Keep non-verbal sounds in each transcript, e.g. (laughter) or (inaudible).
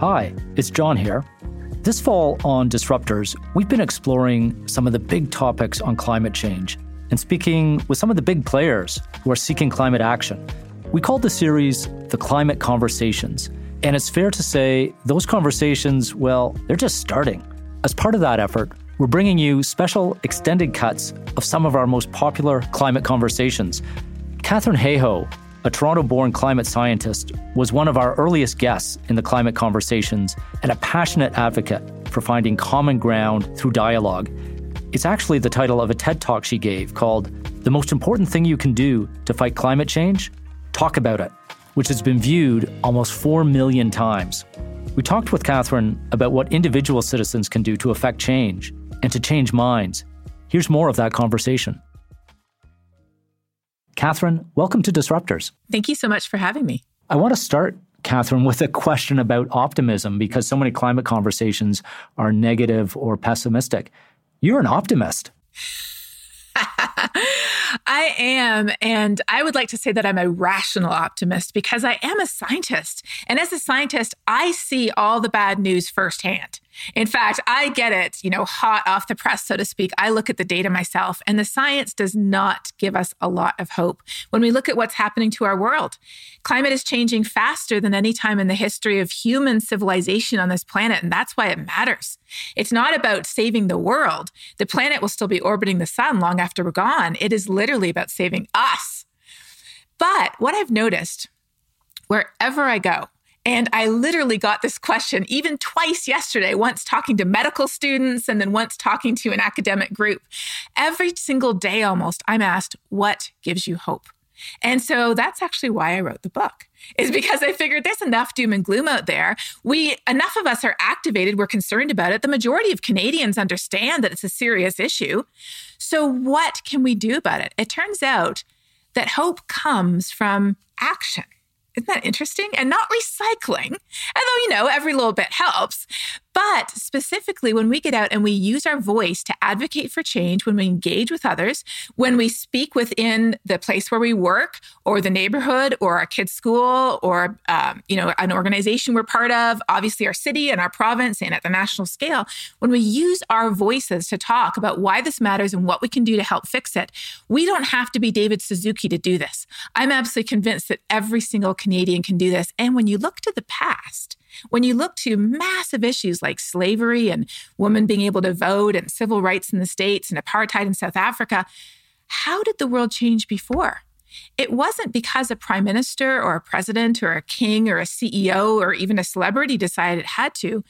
Hi, it's John here. This fall on Disruptors, we've been exploring some of the big topics on climate change and speaking with some of the big players who are seeking climate action. We called the series The Climate Conversations, and it's fair to say those conversations, well, they're just starting. As part of that effort, we're bringing you special extended cuts of some of our most popular climate conversations. Katharine Hayhoe a Toronto born climate scientist, was one of our earliest guests in the climate conversations and a passionate advocate for finding common ground through dialogue. It's actually the title of a TED talk she gave called The Most Important Thing You Can Do to Fight Climate Change? Talk About It, which has been viewed almost 4 million times. We talked with Katharine about what individual citizens can do to affect change and to change minds. Here's more of that conversation. Katharine, welcome to Disruptors. Thank you so much for having me. I want to start, Katharine, with a question about optimism because so many climate conversations are negative or pessimistic. You're an optimist. (laughs) I am. And I would like to say that I'm a rational optimist because I am a scientist. And as a scientist, I see all the bad news firsthand. In fact, I get it, you know, hot off the press, so to speak. I look at the data myself, and the science does not give us a lot of hope when we look at what's happening to our world. Climate is changing faster than any time in the history of human civilization on this planet, and that's why it matters. It's not about saving the world. The planet will still be orbiting the sun long after we're gone. It is literally about saving us. But what I've noticed wherever I go, and I literally got this question even twice yesterday, once talking to medical students and then once talking to an academic group. Every single day almost, I'm asked, What gives you hope? And so that's actually why I wrote the book. Is because I figured there's enough doom and gloom out there. We enough of us are activated, we're concerned about it. The majority of Canadians understand that it's a serious issue. So what can we do about it? It turns out that hope comes from action. Isn't that interesting? And not recycling. Although, you know, every little bit helps. But specifically, when we get out and we use our voice to advocate for change, when we engage with others, when we speak within the place where we work or the neighborhood or our kids' school or, um, you know, an organization we're part of, obviously our city and our province and at the national scale, when we use our voices to talk about why this matters and what we can do to help fix it, we don't have to be David Suzuki to do this. I'm absolutely convinced that every single Canadian can do this. And when you look to the past, when you look to massive issues like slavery and women being able to vote and civil rights in the States and apartheid in South Africa, how did the world change before? It wasn't because a prime minister or a president or a king or a CEO or even a celebrity decided it had to.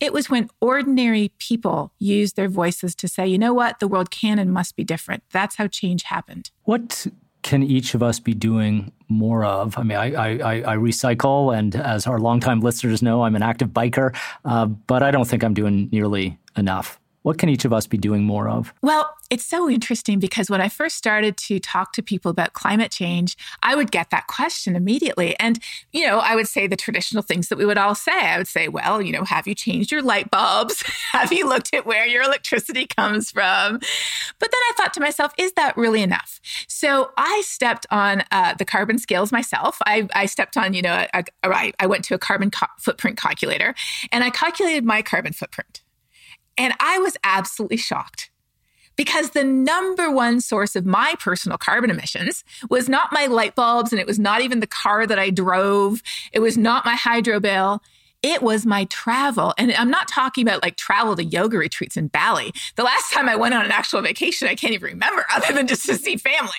It was when ordinary people used their voices to say, you know what, the world can and must be different. That's how change happened. What can each of us be doing more of? I mean, I, I, I recycle, and as our longtime listeners know, I'm an active biker, uh, but I don't think I'm doing nearly enough. What can each of us be doing more of? Well, it's so interesting because when I first started to talk to people about climate change, I would get that question immediately. And, you know, I would say the traditional things that we would all say. I would say, well, you know, have you changed your light bulbs? (laughs) have you looked at where your electricity comes from? But then I thought to myself, is that really enough? So I stepped on uh, the carbon scales myself. I, I stepped on, you know, I went to a carbon co- footprint calculator and I calculated my carbon footprint. And I was absolutely shocked because the number one source of my personal carbon emissions was not my light bulbs and it was not even the car that I drove. It was not my hydro bill. It was my travel. And I'm not talking about like travel to yoga retreats in Bali. The last time I went on an actual vacation, I can't even remember (laughs) other than just to see family.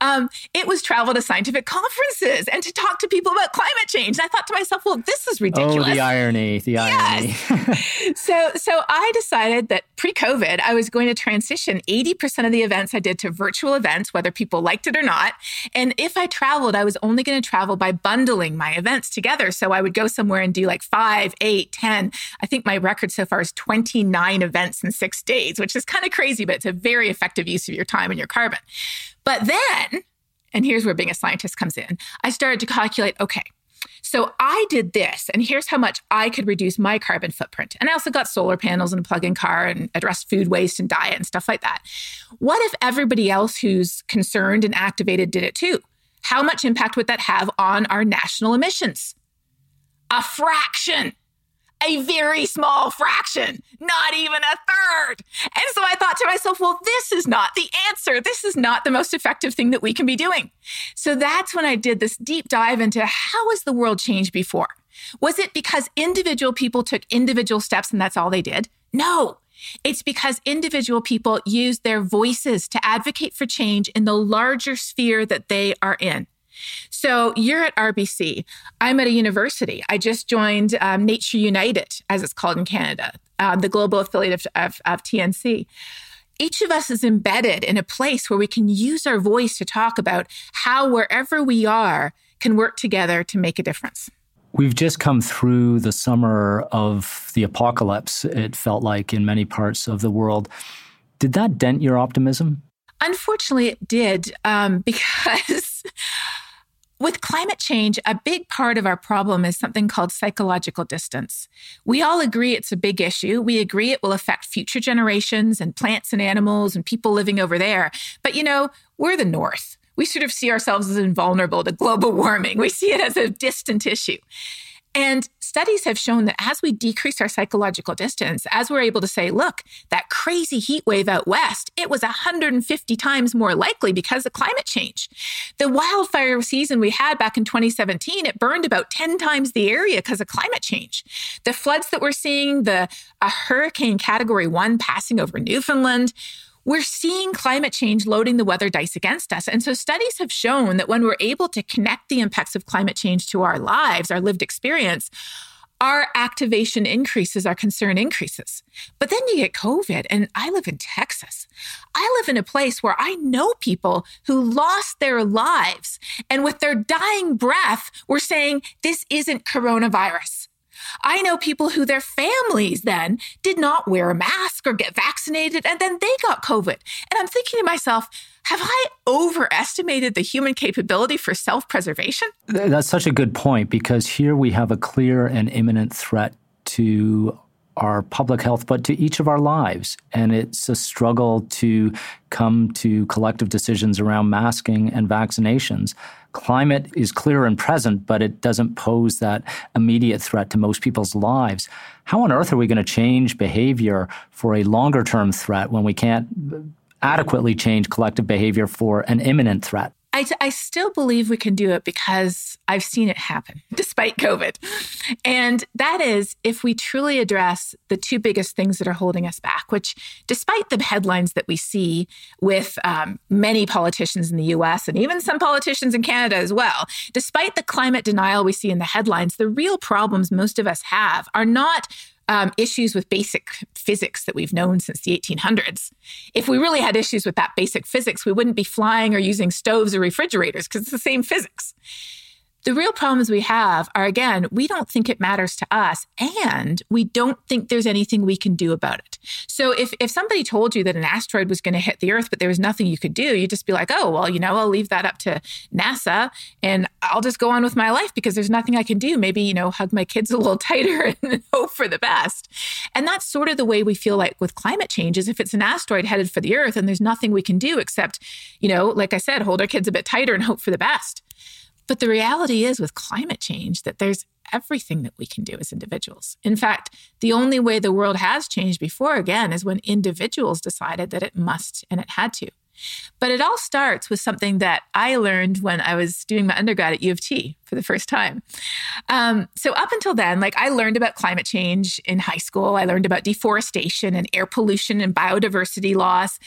Um, it was travel to scientific conferences and to talk to people about climate change. And I thought to myself, well, this is ridiculous. Oh, the irony, the irony. Yes. (laughs) so, so I decided that pre-COVID, I was going to transition 80% of the events I did to virtual events, whether people liked it or not. And if I traveled, I was only going to travel by bundling my events together. So I would go somewhere and do like five, eight, 10. I think my record so far is 29 events in six days, which is kind of crazy, but it's a very effective use of your time and your carbon. But then, and here's where being a scientist comes in, I started to calculate okay, so I did this, and here's how much I could reduce my carbon footprint. And I also got solar panels and a plug in car and addressed food waste and diet and stuff like that. What if everybody else who's concerned and activated did it too? How much impact would that have on our national emissions? A fraction. a very small fraction, not even a third. And so I thought to myself, well, this is not the answer. This is not the most effective thing that we can be doing. So that's when I did this deep dive into how has the world changed before? Was it because individual people took individual steps and that's all they did? No. It's because individual people use their voices to advocate for change in the larger sphere that they are in. So you're at RBC. I'm at a university. I just joined um, Nature United, as it's called in Canada, uh, the global affiliate of, of, of TNC each of us is embedded in a place where we can use our voice to talk about how wherever we are can work together to make a difference. We've just come through the summer of the apocalypse, it felt like in many parts of the world. Did that dent your optimism? Unfortunately, it did, um, (laughs) because with climate change, a big part of our problem is something called psychological distance. We all agree it's a big issue. We agree it will affect future generations and plants and animals and people living over there. But you know, we're the North. We sort of see ourselves as invulnerable to global (laughs) warming. We see it as a distant issue. And studies have shown that as we decrease our psychological distance, as we're able to say, look, that crazy heat wave out west, it was 150 times more likely because of climate change. The wildfire season we had back in 2017, it burned about 10 times the area because of climate change. The floods that we're seeing, the a hurricane category one passing over Newfoundland, we're seeing climate change loading the weather dice against us. And so studies have shown that when we're able to connect the impacts of climate change to our lives, our lived experience, our activation increases, our concern increases. But then you get COVID, and I live in Texas. I live in a place where I know people who lost their lives, and with their dying breath, were saying, This isn't coronavirus. I know people who their families then did not wear a mask or get vaccinated, and then they got COVID. And I'm thinking to myself, have I overestimated the human capability for self preservation? That's such a good point because here we have a clear and imminent threat to our public health, but to each of our lives. And it's a struggle to come to collective decisions around masking and vaccinations. Climate is clear and present, but it doesn't pose that immediate threat to most people's lives. How on earth are we going to change behavior for a longer term threat when we can't adequately change collective behavior for an imminent threat? I, I still believe we can do it because I've seen it happen (laughs) despite COVID. And that is if we truly address the two biggest things that are holding us back, which, despite the headlines that we see with um, many politicians in the US and even some politicians in Canada as well, despite the climate denial we see in the headlines, the real problems most of us have are not um, issues with basic physics that we've known since the 1800s. If we really had issues with that basic physics, we wouldn't be flying or using stoves or refrigerators because it's the same physics. The real problems we have are again, we don't think it matters to us and we don't think there's anything we can do about it. So if, if somebody told you that an asteroid was going to hit the earth, but there was nothing you could do, you'd just be like, oh, well, you know, I'll leave that up to NASA and I'll just go on with my life because there's nothing I can do. Maybe, you know, hug my kids a little (laughs) tighter and hope for the best. And that's sort of the way we feel like with climate change is if it's an asteroid headed for the earth and there's nothing we can do except, you know, like I said, hold our kids a bit tighter and hope for the best. But the reality is with climate change that there's everything that we can do as individuals. In fact, the only way the world has changed before, again, is when individuals decided that it must and it had to. But it all starts with something that I learned when I was doing my undergrad at U of T for the first time. Um, so, up until then, like I learned about climate change in high school. I learned about deforestation and air pollution and biodiversity loss.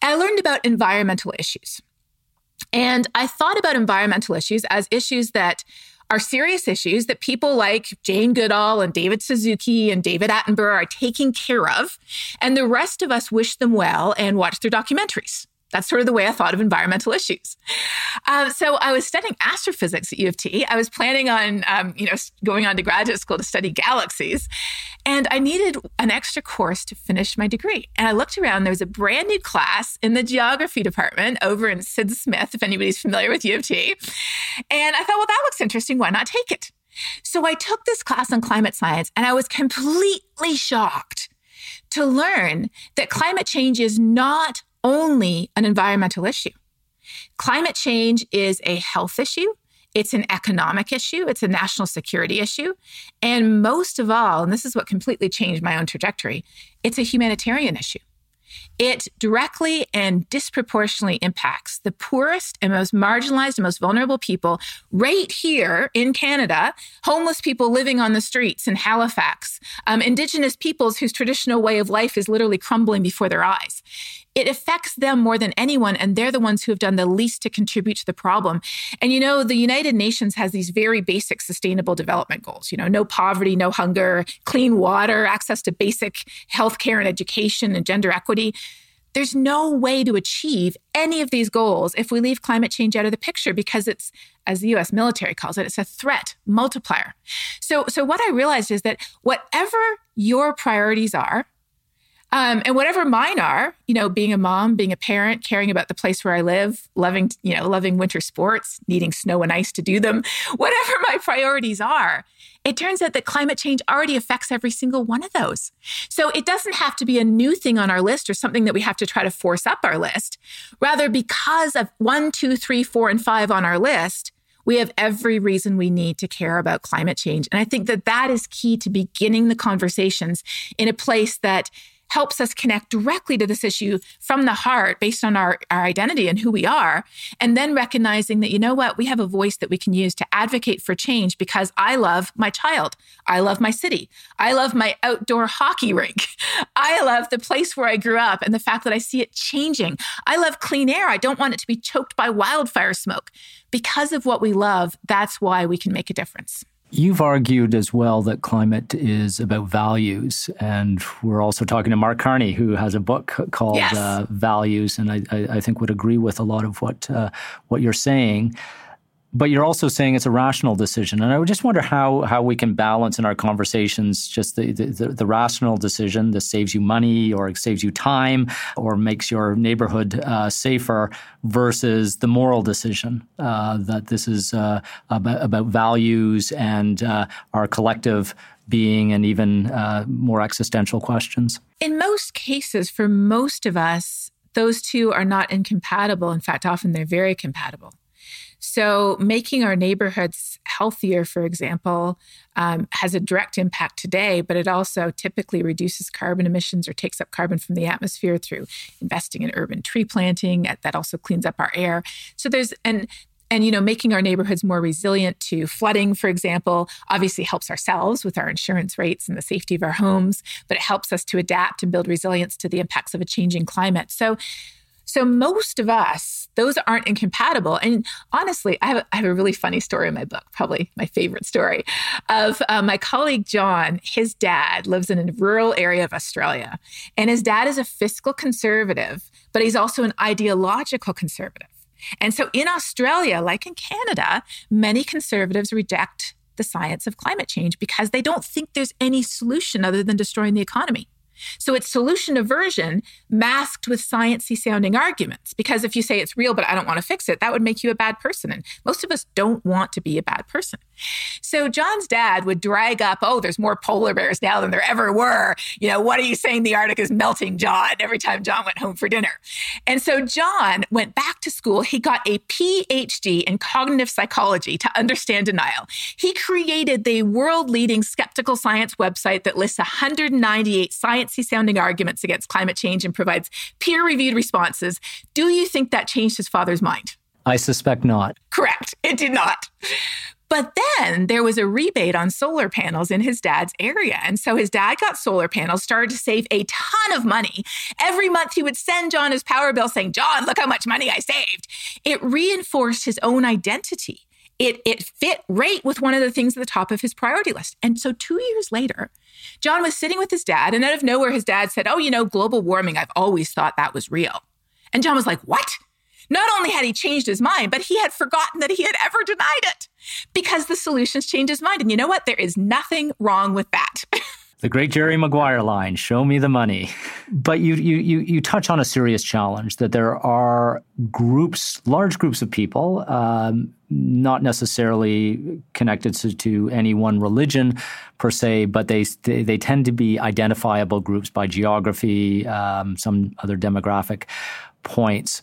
And I learned about environmental issues. And I thought about environmental issues as issues that are serious issues that people like Jane Goodall and David Suzuki and David Attenborough are taking care of. And the rest of us wish them well and watch their documentaries. That's sort of the way I thought of environmental issues. Uh, so I was studying astrophysics at U of T. I was planning on, um, you know, going on to graduate school to study galaxies, and I needed an extra course to finish my degree. And I looked around. There was a brand new class in the geography department over in Sid Smith, if anybody's familiar with U of T. And I thought, well, that looks interesting. Why not take it? So I took this class on climate science, and I was completely shocked to learn that climate change is not only an environmental issue. Climate change is a health issue, it's an economic issue, it's a national security issue. And most of all, and this is what completely changed my own trajectory, it's a humanitarian issue. It directly and disproportionately impacts the poorest and most marginalized and most vulnerable people right here in Canada, homeless people living on the streets in Halifax, um, Indigenous peoples whose traditional way of life is literally crumbling before their eyes it affects them more than anyone and they're the ones who have done the least to contribute to the problem. And you know the united nations has these very basic sustainable development goals you know no poverty no hunger clean water access to basic health care and education and gender equity. There's no way to achieve any of these goals if we leave climate change out of the picture because it's as the US military calls it it's a threat multiplier. So so what i realized is that whatever your priorities are um, and whatever mine are, you know, being a mom, being a parent, caring about the place where I live, loving, you know, loving winter sports, needing snow and ice to do them, (laughs) whatever my priorities are, it turns out that climate change already affects every single one of those. So it doesn't have to be a new thing on our list or something that we have to try to force up our list. Rather, because of one, two, three, four, and five on our list, we have every reason we need to care about climate change. And I think that that is key to beginning the conversations in a place that helps us connect directly to this issue from the heart based on our, our identity and who we are. And then recognizing that, you know what, we have a voice that we can use to advocate for change because I love my child. I love my city. I love my outdoor hockey rink. (laughs) I love the place where I grew up and the fact that I see it changing. I love clean air. I don't want it to be choked by wildfire smoke. Because of what we love, that's why we can make a difference. You've argued as well that climate is about values. And we're also talking to Mark Carney, who has a book called yes. uh, Values, and I, I, think would agree with a lot of what, uh, what you're saying but you're also saying it's a rational decision. And I would just wonder how how we can balance in our conversations just the, the, the rational decision that saves you money or saves you time or makes your neighborhood uh, safer versus the moral decision uh, that this is uh, about, about, values and uh, our collective being and even uh, more existential questions. In most cases, for most of us, those two are not incompatible. In fact, often they're very compatible. So, making our neighborhoods healthier, for example, um, has a direct impact today, but it also typically reduces carbon emissions or takes up carbon from the atmosphere through investing in urban tree planting. That also cleans up our air. So, there's and and you know making our neighborhoods more resilient to flooding for example obviously helps ourselves with our insurance rates and the safety of our homes but it helps us to adapt and build resilience to the impacts of a changing climate so so most of us, those aren't incompatible. And honestly, I have, have a really funny story in my book, probably my favorite story, of uh, my colleague John. His dad lives in a rural area of Australia, and his dad is a fiscal conservative, but he's also an ideological conservative. And so in Australia, like in Canada, many conservatives reject the science of climate change because they don't think there's any solution other than destroying the economy. So it's solution aversion masked with sciencey sounding arguments. Because if you say it's real, but I don't want to fix it, that would make you a bad person. And most of us don't want to be a bad person. So John's dad would drag up, oh, there's more polar bears now than there ever were. You know, what are you saying the Arctic is melting, John? Every time John went home for dinner. And so John went back to school. He got a PhD in cognitive psychology to understand denial. He created the world leading skeptical science website that lists 198 sciencey sounding arguments against climate change and provides peer reviewed responses. Do you think that changed his father's mind? I suspect not. Correct. It did not. But then there was a rebate on solar panels in his dad's area. And so his dad got solar panels, started to save a ton of money. Every month he would send John his power bill saying, John, look how much money I saved. It reinforced his own identity. It, it fit right with one of the things at the top of his priority list. And so two years later, John was sitting with his dad, and out of nowhere, his dad said, Oh, you know, global warming, I've always thought that was real. And John was like, What? Not only had he changed his mind, but he had forgotten that he had ever denied it because the solutions changed his mind. And you know what? There is nothing wrong with that. (laughs) the great Jerry Maguire line, show me the money. But you, you, you, you touch on a serious challenge that there are groups, large groups of people, um, not necessarily connected to, to, any one religion per se, but they, they, tend to be identifiable groups by geography, um, some other demographic points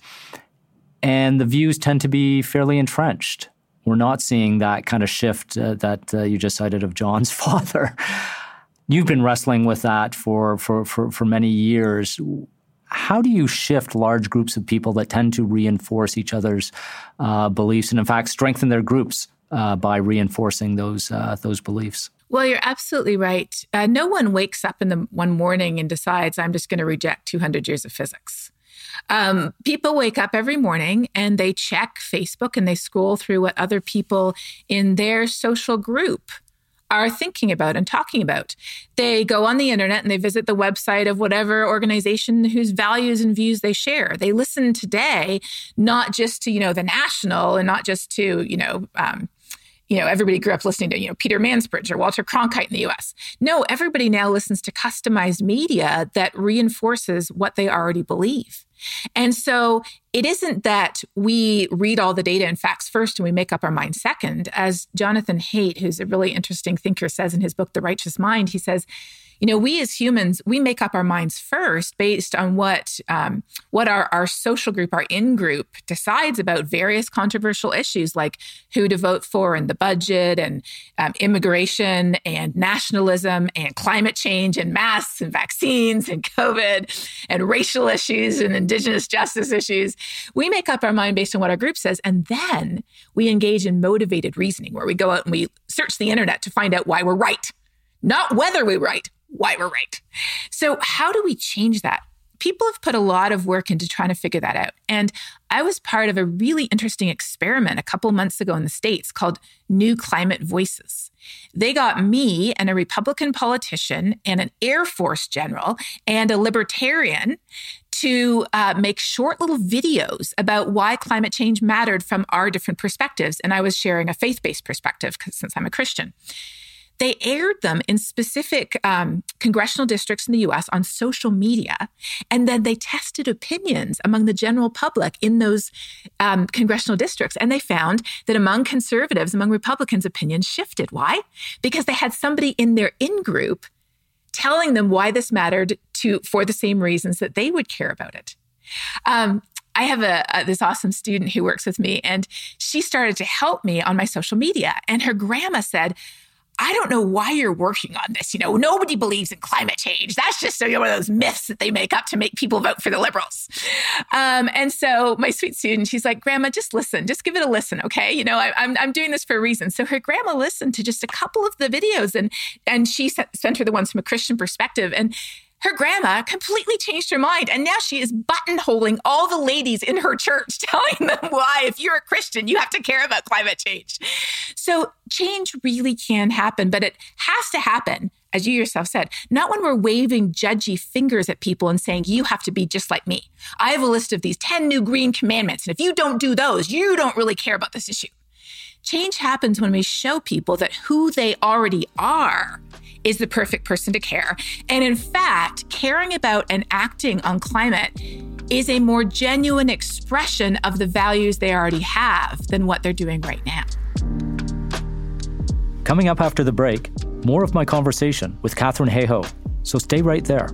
and the views tend to be fairly entrenched. We're not seeing that kind of shift uh, that uh, you just cited of John's (laughs) father. You've been wrestling with that for, for, for, for many years. How do you shift large groups of people that tend to reinforce each other's uh, beliefs and, in fact, strengthen their groups uh, by reinforcing those uh, those beliefs? Well, you're absolutely right. Uh, no one wakes up in the one morning and decides I'm just going to reject 200 years of physics. Um, people wake up every morning and they check Facebook and they scroll through what other people in their social group are thinking about and talking about. They go on the internet and they visit the website of whatever organization whose values and views they share. They listen today, not just to, you know, the national and not just to, you know, um, you know, everybody grew up listening to, you know, Peter Mansbridge or Walter Cronkite in the US. No, everybody now listens to customized media that reinforces what they already believe. And so it isn't that we read all the data and facts first and we make up our mind second. As Jonathan Haidt, who's a really interesting thinker, says in his book, The Righteous Mind, he says, you know, we as humans, we make up our minds first based on what um, what our, our social group, our in group decides about various controversial issues like who to vote for and the budget and um, immigration and nationalism and climate change and masks and vaccines and COVID and racial issues and indigenous justice issues. We make up our mind based on what our group says. And then we engage in motivated reasoning where we go out and we search the internet to find out why we're right. Not whether we're right, why we're right. So, how do we change that? People have put a lot of work into trying to figure that out. And I was part of a really interesting experiment a couple months ago in the States called New Climate Voices. They got me and a Republican politician and an Air Force general and a libertarian to uh, make short little videos about why climate change mattered from our different perspectives. And I was sharing a faith based perspective since I'm a Christian they aired them in specific um, congressional districts in the US on social media. And then they tested opinions among the general public in those um, congressional districts. And they found that among conservatives, among Republicans, opinions shifted. Why? Because they had somebody in their in group telling them why this mattered to for the same reasons that they would care about it. Um, I have a, a, this awesome student who works with me, and she started to help me on my social media. And her grandma said, I don't know why you're working on this. You know, nobody believes in climate change. That's just you know, one of those myths that they make up to make people vote for the liberals. Um, and so my sweet student, she's like, Grandma, just listen, just give it a listen, okay? You know, I, am I'm, I'm doing this for a reason. So her grandma listened to just a couple of the videos, and and she sent her the ones from a Christian perspective, and her grandma completely changed her mind. And now she is buttonholing all the ladies in her church, (laughs) telling them why, if you're a Christian, you have to care about climate change. So change really can happen, but it has to happen, as you yourself said, not when we're waving judgy fingers at people and saying, you have to be just like me. I have a list of these 10 new green commandments. And if you don't do those, you don't really care about this issue. Change happens when we show people that who they already are is the perfect person to care. And in fact, caring about and acting on climate is a more genuine expression of the values they already have than what they're doing right now. Coming up after the break, more of my conversation with Katharine Hayhoe. So stay right there.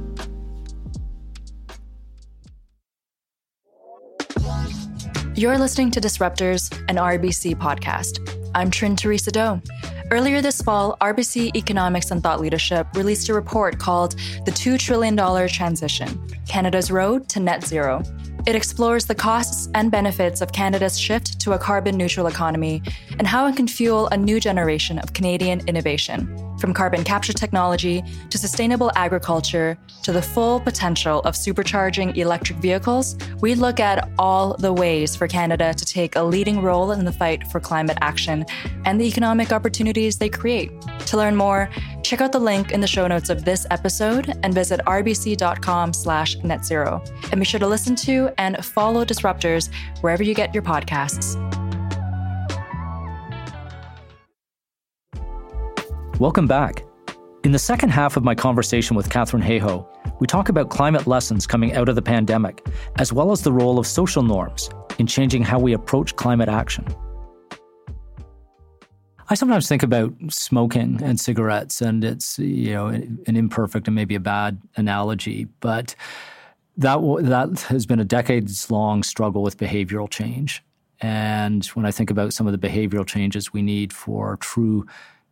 You're listening to Disruptors, an RBC podcast. I'm Trinh Theresa Do. Earlier this fall, RBC Economics and Thought Leadership released a report called The $2 Trillion Transition Canada's Road to Net Zero. It explores the costs and benefits of Canada's shift to a carbon neutral economy and how it can fuel a new generation of Canadian innovation from carbon capture technology to sustainable agriculture to the full potential of supercharging electric vehicles, we look at all the ways for Canada to take a leading role in the fight for climate action and the economic opportunities they create. To learn more, check out the link in the show notes of this episode and visit rbc.com slash netzero. And be sure to listen to and follow Disruptors wherever you get your podcasts. Welcome back. In the second half of my conversation with Katharine Hayhoe, we talk about climate lessons coming out of the pandemic, as well as the role of social norms in changing how we approach climate action. I sometimes think about smoking and cigarettes, and it's you know an imperfect and maybe a bad analogy, but that that has been a decades long struggle with behavioral change. And when I think about some of the behavioral changes we need for true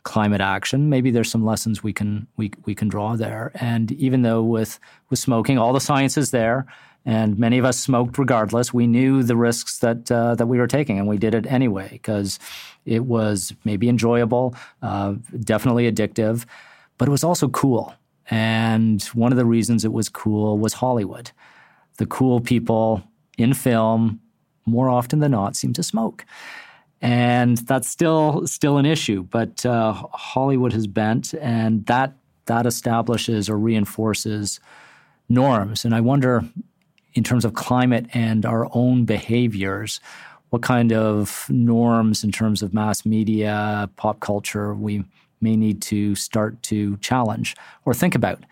climate action, maybe there's some lessons we can we we can draw there. And even though with with smoking, all the science is there, and many of us smoked regardless. We knew the risks that uh, that we were taking, and we did it anyway because it was maybe enjoyable, uh, definitely addictive, but it was also cool. And one of the reasons it was cool was Hollywood. The cool people in film, more often than not, seem to smoke. And that's still still an issue, but uh, Hollywood has bent, and that that establishes or reinforces norms. And I wonder in terms of climate and our own behaviors, what kind of norms in terms of mass media, pop culture we may need to start to challenge or think about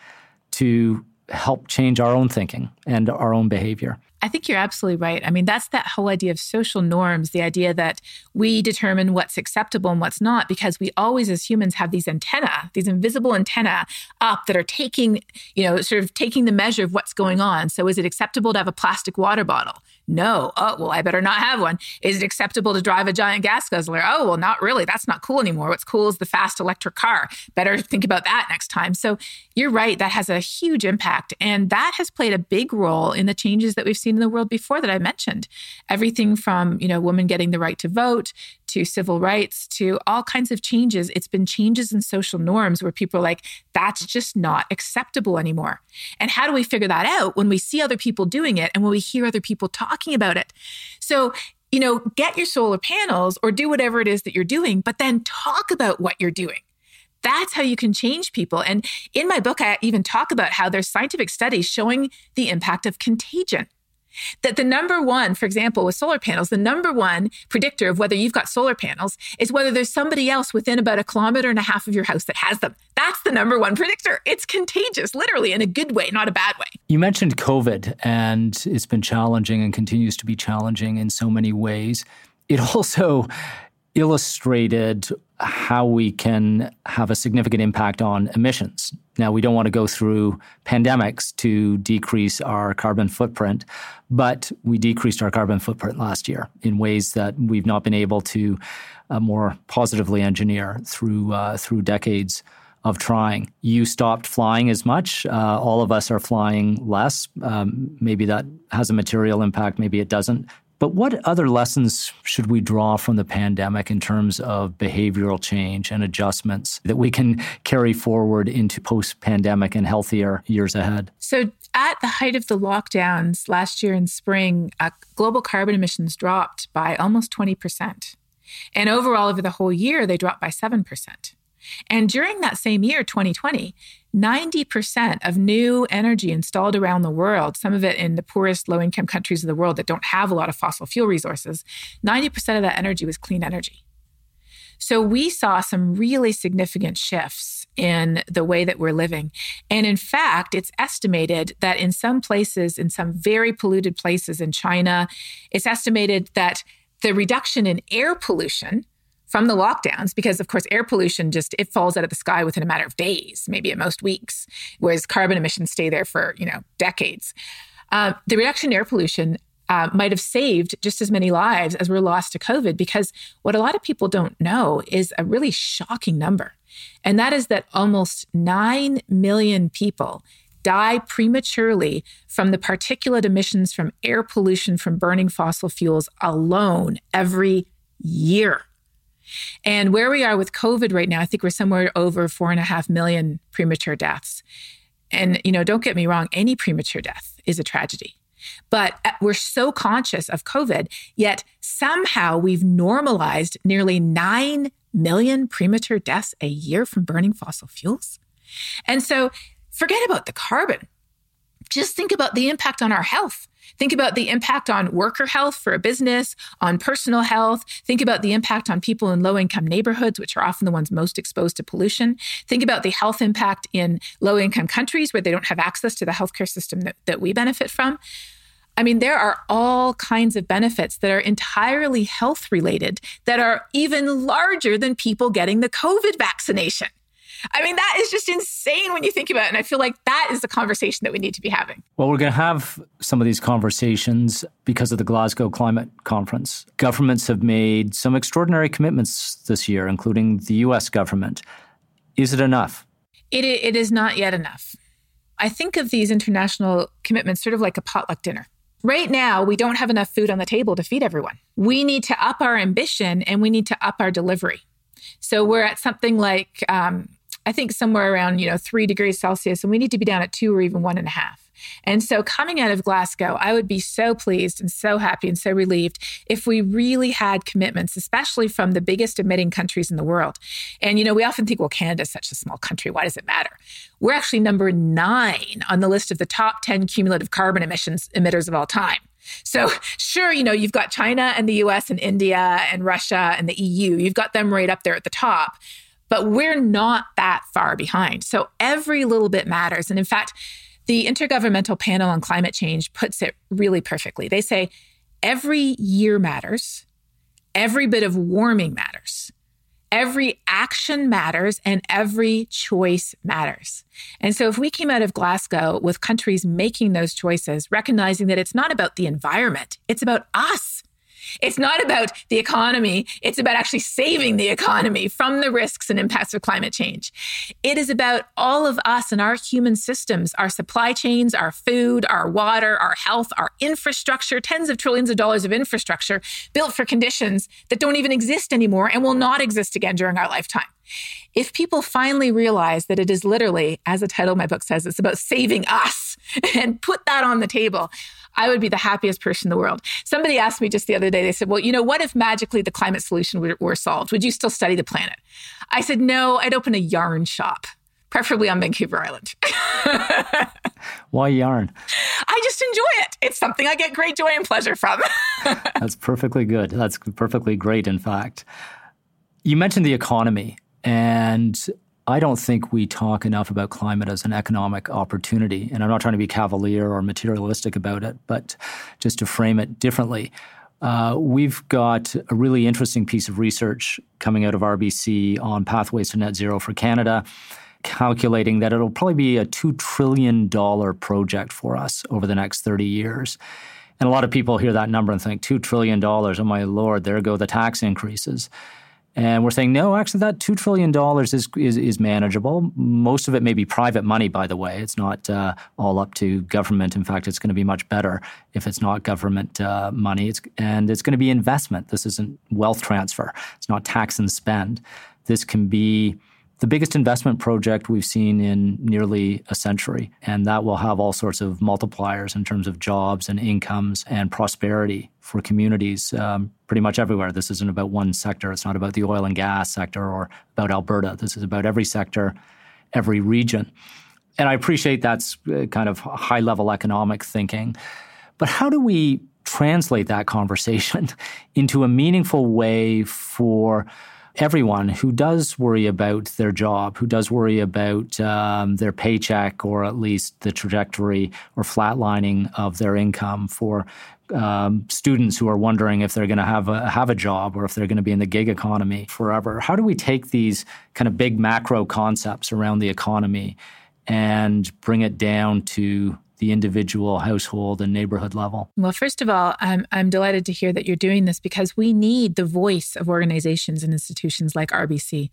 to help change our own thinking and our own behavior. I think you're absolutely right. I mean, that's that whole idea of social norms, the idea that we determine what's acceptable and what's not, because we always, as humans, have these antenna, these invisible antenna up that are taking, you know, sort of taking the measure of what's going on. So, is it acceptable to have a plastic water bottle? No. Oh, well, I better not have one. Is it acceptable to drive a giant gas guzzler? Oh, well, not really. That's not cool anymore. What's cool is the fast electric car. Better think about that next time. So, you're right. That has a huge impact. And that has played a big role in the changes that we've seen in the world before that I mentioned. Everything from, you know, women getting the right to vote to civil rights to all kinds of changes. It's been changes in social norms where people are like, that's just not acceptable anymore. And how do we figure that out when we see other people doing it and when we hear other people talking about it? So, you know, get your solar panels or do whatever it is that you're doing, but then talk about what you're doing. That's how you can change people. And in my book, I even talk about how there's scientific studies showing the impact of contagion. That the number one, for example, with solar panels, the number one predictor of whether you've got solar panels is whether there's somebody else within about a kilometer and a half of your house that has them. That's the number one predictor. It's contagious, literally, in a good way, not a bad way. You mentioned COVID, and it's been challenging and continues to be challenging in so many ways. It also illustrated how we can have a significant impact on emissions. Now, we don't want to go through pandemics to decrease our carbon footprint, but we decreased our carbon footprint last year in ways that we've not been able to uh, more positively engineer through uh, through decades of trying. You stopped flying as much. Uh, all of us are flying less. Um, maybe that has a material impact. Maybe it doesn't. But what other lessons should we draw from the pandemic in terms of behavioral change and adjustments that we can carry forward into post pandemic and healthier years ahead? So, at the height of the lockdowns last year in spring, uh, global carbon emissions dropped by almost 20%. And overall, over the whole year, they dropped by 7%. And during that same year, 2020, 90% of new energy installed around the world, some of it in the poorest low income countries of the world that don't have a lot of fossil fuel resources, 90% of that energy was clean energy. So we saw some really significant shifts in the way that we're living. And in fact, it's estimated that in some places, in some very polluted places in China, it's estimated that the reduction in air pollution from the lockdowns because of course air pollution just it falls out of the sky within a matter of days maybe at most weeks whereas carbon emissions stay there for you know decades. Uh, the reduction in air pollution uh, might have saved just as many lives as were lost to covid because what a lot of people don't know is a really shocking number and that is that almost 9 million people die prematurely from the particulate emissions from air pollution from burning fossil fuels alone every year and where we are with COVID right now, I think we're somewhere over four and a half million premature deaths. And, you know, don't get me wrong, any premature death is a tragedy. But uh, we're so conscious of COVID, yet somehow we've normalized nearly 9 million premature deaths a year from burning fossil fuels. And so forget about the carbon. Just think about the impact on our health. Think about the impact on worker health for a business, on personal health. Think about the impact on people in low income neighborhoods, which are often the ones most exposed to pollution. Think about the health impact in low income countries where they don't have access to the healthcare system that, that we benefit from. I mean, there are all kinds of benefits that are entirely health related that are even larger than people getting the COVID vaccination. I mean, that is just insane when you think about it. And I feel like that is the conversation that we need to be having. Well, we're going to have some of these conversations because of the Glasgow Climate Conference. Governments have made some extraordinary commitments this year, including the US government. Is it enough? It, it is not yet enough. I think of these international commitments sort of like a potluck dinner. Right now, we don't have enough food on the table to feed everyone. We need to up our ambition and we need to up our delivery. So we're at something like, um, I think somewhere around, you know, three degrees Celsius, and we need to be down at two or even one and a half. And so coming out of Glasgow, I would be so pleased and so happy and so relieved if we really had commitments, especially from the biggest emitting countries in the world. And, you know, we often think, well, Canada's such a small country. Why does it matter? We're actually number nine on the list of the top 10 cumulative carbon emissions emitters of all time. So, sure, you know, you've got China and the US and India and Russia and the EU. You've got them right up there at the top. But we're not that far behind. So, every little bit matters. And in fact, the Intergovernmental Panel on Climate Change puts it really perfectly. They say every year matters, every bit of warming matters. Every action matters and every choice matters. And so, if we came out of Glasgow with countries making those choices, recognizing that it's not about the environment, it's about us. It's not about the economy. It's about actually saving the economy from the risks and impacts of climate change. It is about all of us and our human systems, our supply chains, our food, our water, our health, our infrastructure, tens of trillions of dollars of infrastructure built for conditions that don't even exist anymore and will not exist again during our lifetime. If people finally realize that it is literally, as the title of my book says, it's about saving us (laughs) and put that on the table, I would be the happiest person in the world. Somebody asked me just the other day, they said, Well, you know, what if magically the climate solution were, were solved? Would you still study the planet? I said, No, I'd open a yarn shop preferably on Vancouver Island. (laughs) Why yarn? I just enjoy it. It's something I get great joy and pleasure from. (laughs) That's perfectly good. That's perfectly great, in fact. You mentioned the economy, and I don't think we talk enough about climate as an economic opportunity. And I'm not trying to be cavalier or materialistic about it, but just to frame it differently. Uh, we've got a really interesting piece of research coming out of RBC on pathways to net zero for Canada, calculating that it'll probably be a $2 trillion project for us over the next 30 years. And a lot of people hear that number and think, $2 trillion, oh my lord, there go the tax increases. And we're saying, no, actually, that $2 trillion is, is, is, manageable. Most of it may be private money, by the way. It's not uh, all up to government. In fact, it's going to be much better if it's not government uh, money. It's, and it's going to be investment. This isn't wealth transfer, it's not tax and spend. This can be the biggest investment project we've seen in nearly a century. And that will have all sorts of multipliers in terms of jobs and incomes and prosperity for communities um, pretty much everywhere. This isn't about one sector. It's not about the oil and gas sector or about Alberta. This is about every sector, every region. And I appreciate that's uh, kind of high level economic thinking. But how do we translate that conversation (laughs) into a meaningful way for everyone who does worry about their job, who does worry about um, their paycheck or at least the trajectory or flatlining of their income, for um, students who are wondering if they're going to have a, have a job or if they're going to be in the gig economy forever. How do we take these kind of big macro concepts around the economy and bring it down to the individual household and neighborhood level? Well, first of all, I'm, I'm delighted to hear that you're doing this because we need the voice of organizations and institutions like RBC.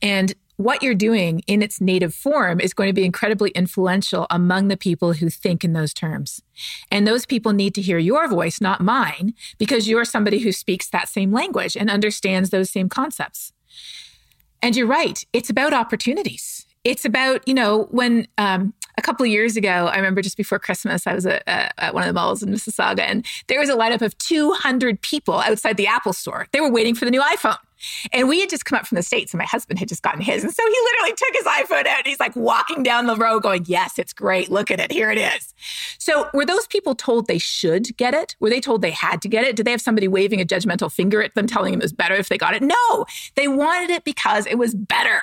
And what you're doing in its native form is going to be incredibly influential among the people who think in those terms. And those people need to hear your voice, not mine, because you're somebody who speaks that same language and understands those same concepts. And you're right, it's about opportunities. It's about, you know, when um, a couple of years ago, I remember just before Christmas, I was at, at, one of the malls in Mississauga, and there was a lineup of 200 people outside the Apple store. They were waiting for the new iPhone. And we had just come up from the States and my husband had just gotten his. And so he literally took his iPhone out and he's like walking down the road going, Yes, it's great. Look at it. Here it is. So were those people told they should get it? Were they told they had to get it? Did they have somebody waving a judgmental finger at them telling them it was better if they got it? No, they wanted it because it was better.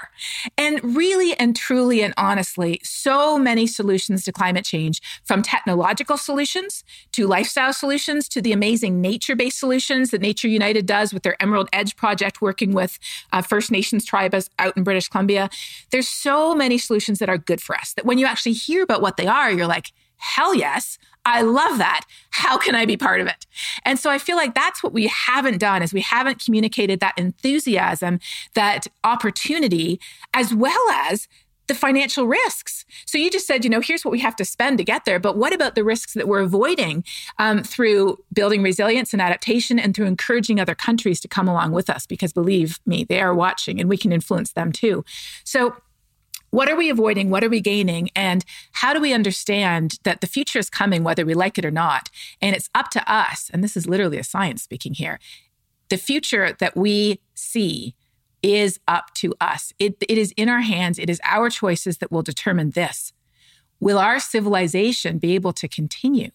And really and truly and honestly, so many solutions to climate change from technological solutions to lifestyle solutions to the amazing nature based solutions that Nature United does with their Emerald Edge project, where working with uh, First Nations tribes out in British Columbia. There's so many solutions that are good for us that when you actually hear about what they are, you're like, hell yes, I love that. How can I be part of it? And so I feel like that's what we haven't done is we haven't communicated that enthusiasm, that opportunity, as well as the financial risks. So you just said, you know, here's what we have to spend to get there. But what about the risks that we're avoiding um, through building resilience and adaptation and through encouraging other countries to come along with us? Because believe me, they are watching and we can influence them too. So what are we avoiding? What are we gaining? And how do we understand that the future is coming, whether we like it or not? And it's up to us, and this is literally a science speaking here. The future that we see is up to us. It, it is in our hands. It is our choices that will determine this. Will our civilization be able to continue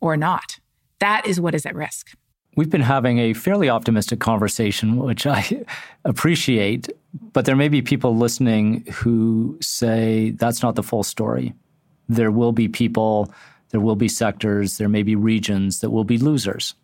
or not? That is what is at risk. We've been having a fairly optimistic conversation, which I (laughs) appreciate, but there may be people listening who say that's not the full story. There will be people, there will be sectors, there may be regions that will be losers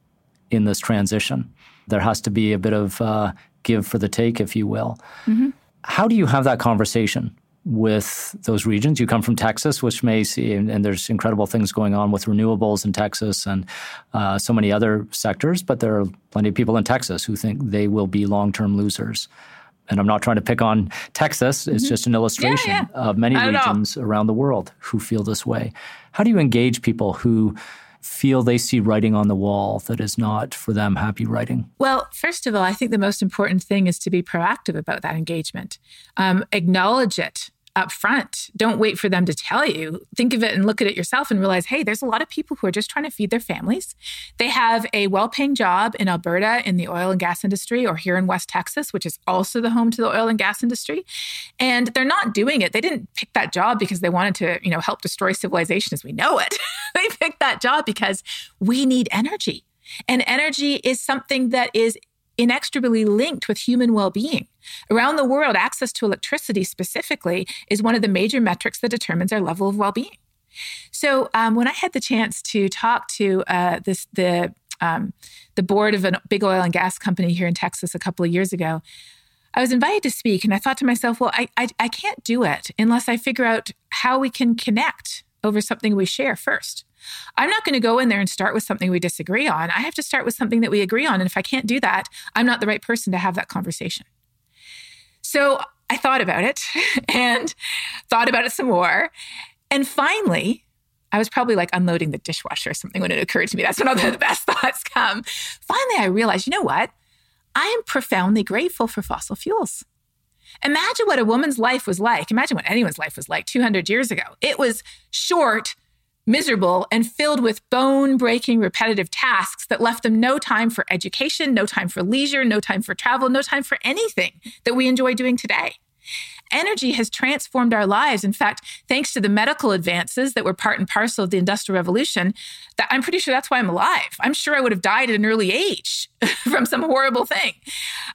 in this transition. There has to be a bit of uh, give for the take, if you will. Mm-hmm. How do you have that conversation with those regions? You come from Texas, which may see, and, and there's incredible things going on with renewables in Texas and uh, so many other sectors, but there are plenty of people in Texas who think they will be long term losers. And I'm not trying to pick on Texas. It's mm-hmm. just an illustration yeah, yeah. of many regions around the world who feel this way. How do you engage people who feel they see writing on the wall that is not for them happy writing? Well, first of all, I think the most important thing is to be proactive about that engagement. Um, acknowledge it up front. Don't wait for them to tell you. Think of it and look at it yourself and realize, hey, there's a lot of people who are just trying to feed their families. They have a well paying job in Alberta in the oil and gas industry or here in West Texas, which is also the home to the oil and gas industry. And they're not doing it. They didn't pick that job because they wanted to, you know, help destroy civilization as we know it. (laughs) they picked that job because we need energy. And energy is something that is inextricably linked with human well being. Around the world, access to electricity specifically is one of the major metrics that determines our level of well being. So, um, when I had the chance to talk to uh, this, the um, the board of a big oil and gas company here in Texas a couple of years ago, I was invited to speak, and I thought to myself, well, I, I, I can't do it unless I figure out how we can connect over something we share first. I'm not going to go in there and start with something we disagree on. I have to start with something that we agree on. And if I can't do that, I'm not the right person to have that conversation. So I thought about it (laughs) and thought about it some more. And finally, I was probably like unloading the dishwasher or something when it occurred to me. That's when all the best (laughs) thoughts come. Finally, I realized, you know what? I am profoundly grateful for fossil fuels. Imagine what a woman's life was like. Imagine what anyone's life was like 200 years ago. It was short, miserable, and filled with bone breaking repetitive tasks that left them no time for education, no time for leisure, no time for travel, no time for anything that we enjoy doing today energy has transformed our lives. In fact, thanks to the medical advances that were part and parcel of the Industrial Revolution, that I'm pretty sure that's why I'm alive. I'm sure I would have died at an early age (laughs) from some horrible thing,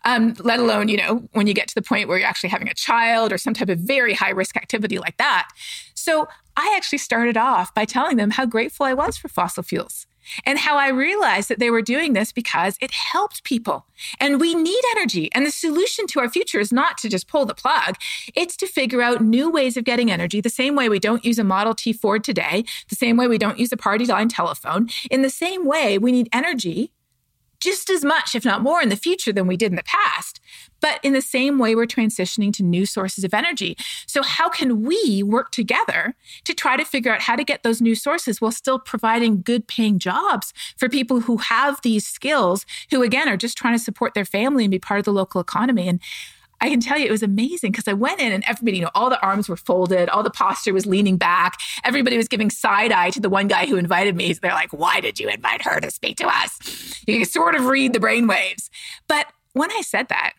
um, let alone, you know, when you get to the point where you're actually having a child or some type of very high risk activity like that. So I actually started off by telling them how grateful I was for fossil fuels and how I realized that they were doing this because it helped people. And we need energy. And the solution to our future is not to just pull the plug, it's to figure out new ways of getting energy, the same way we don't use a Model T Ford today, the same way we don't use a party line telephone. In the same way, we need energy just as much, if not more, in the future than we did in the past. But in the same way, we're transitioning to new sources of energy. So, how can we work together to try to figure out how to get those new sources while still providing good paying jobs for people who have these skills, who again are just trying to support their family and be part of the local economy? And I can tell you it was amazing because I went in and everybody, you know, all the arms were folded, all the posture was leaning back. Everybody was giving side eye to the one guy who invited me. They're like, why did you invite her to speak to us? You can sort of read the brainwaves. But when I said that,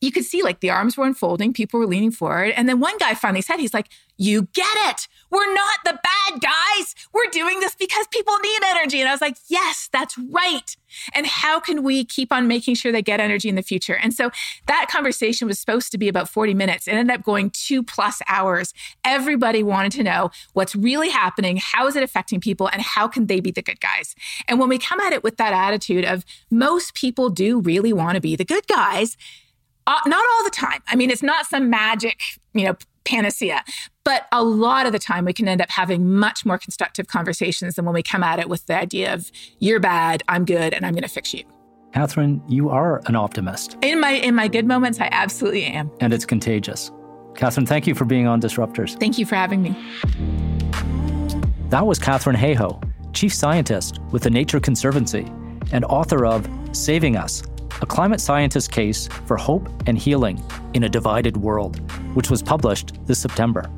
you could see like the arms were unfolding, people were leaning forward. And then one guy finally said, he's like, You get it. We're not the bad guys. We're doing this because people need energy. And I was like, Yes, that's right. And how can we keep on making sure they get energy in the future? And so that conversation was supposed to be about 40 minutes. It ended up going two plus hours. Everybody wanted to know what's really happening, how is it affecting people, and how can they be the good guys? And when we come at it with that attitude of most people do really want to be the good guys, uh, not all the time. I mean, it's not some magic, you know, panacea, but a lot of the time we can end up having much more constructive conversations than when we come at it with the idea of you're bad, I'm good, and I'm going to fix you. Katharine, you are an optimist. In my in my good moments, I absolutely am. And it's contagious. Katharine, thank you for being on Disruptors. Thank you for having me. That was Katharine Hayhoe, Chief Scientist with the Nature Conservancy and author of Saving Us a climate scientist's case for hope and healing in a divided world, which was published this September.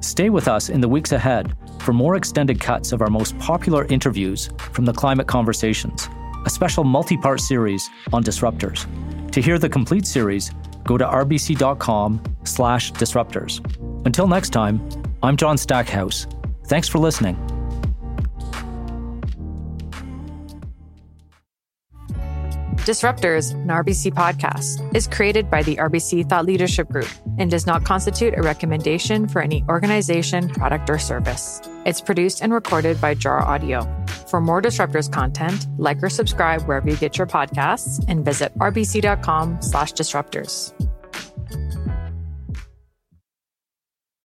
Stay with us in the weeks ahead for more extended cuts of our most popular interviews from the Climate Conversations, a special multi part series on disruptors. To hear the complete series, go to rbc.com slash disruptors. Until next time, I'm John Stackhouse. Thanks for listening. Disruptors, an RBC podcast, is created by the RBC Thought Leadership Group and does not constitute a recommendation for any organization, product, or service. It's produced and recorded by Jar Audio. For more Disruptors content, like or subscribe wherever you get your podcasts and visit rbc.com slash disruptors.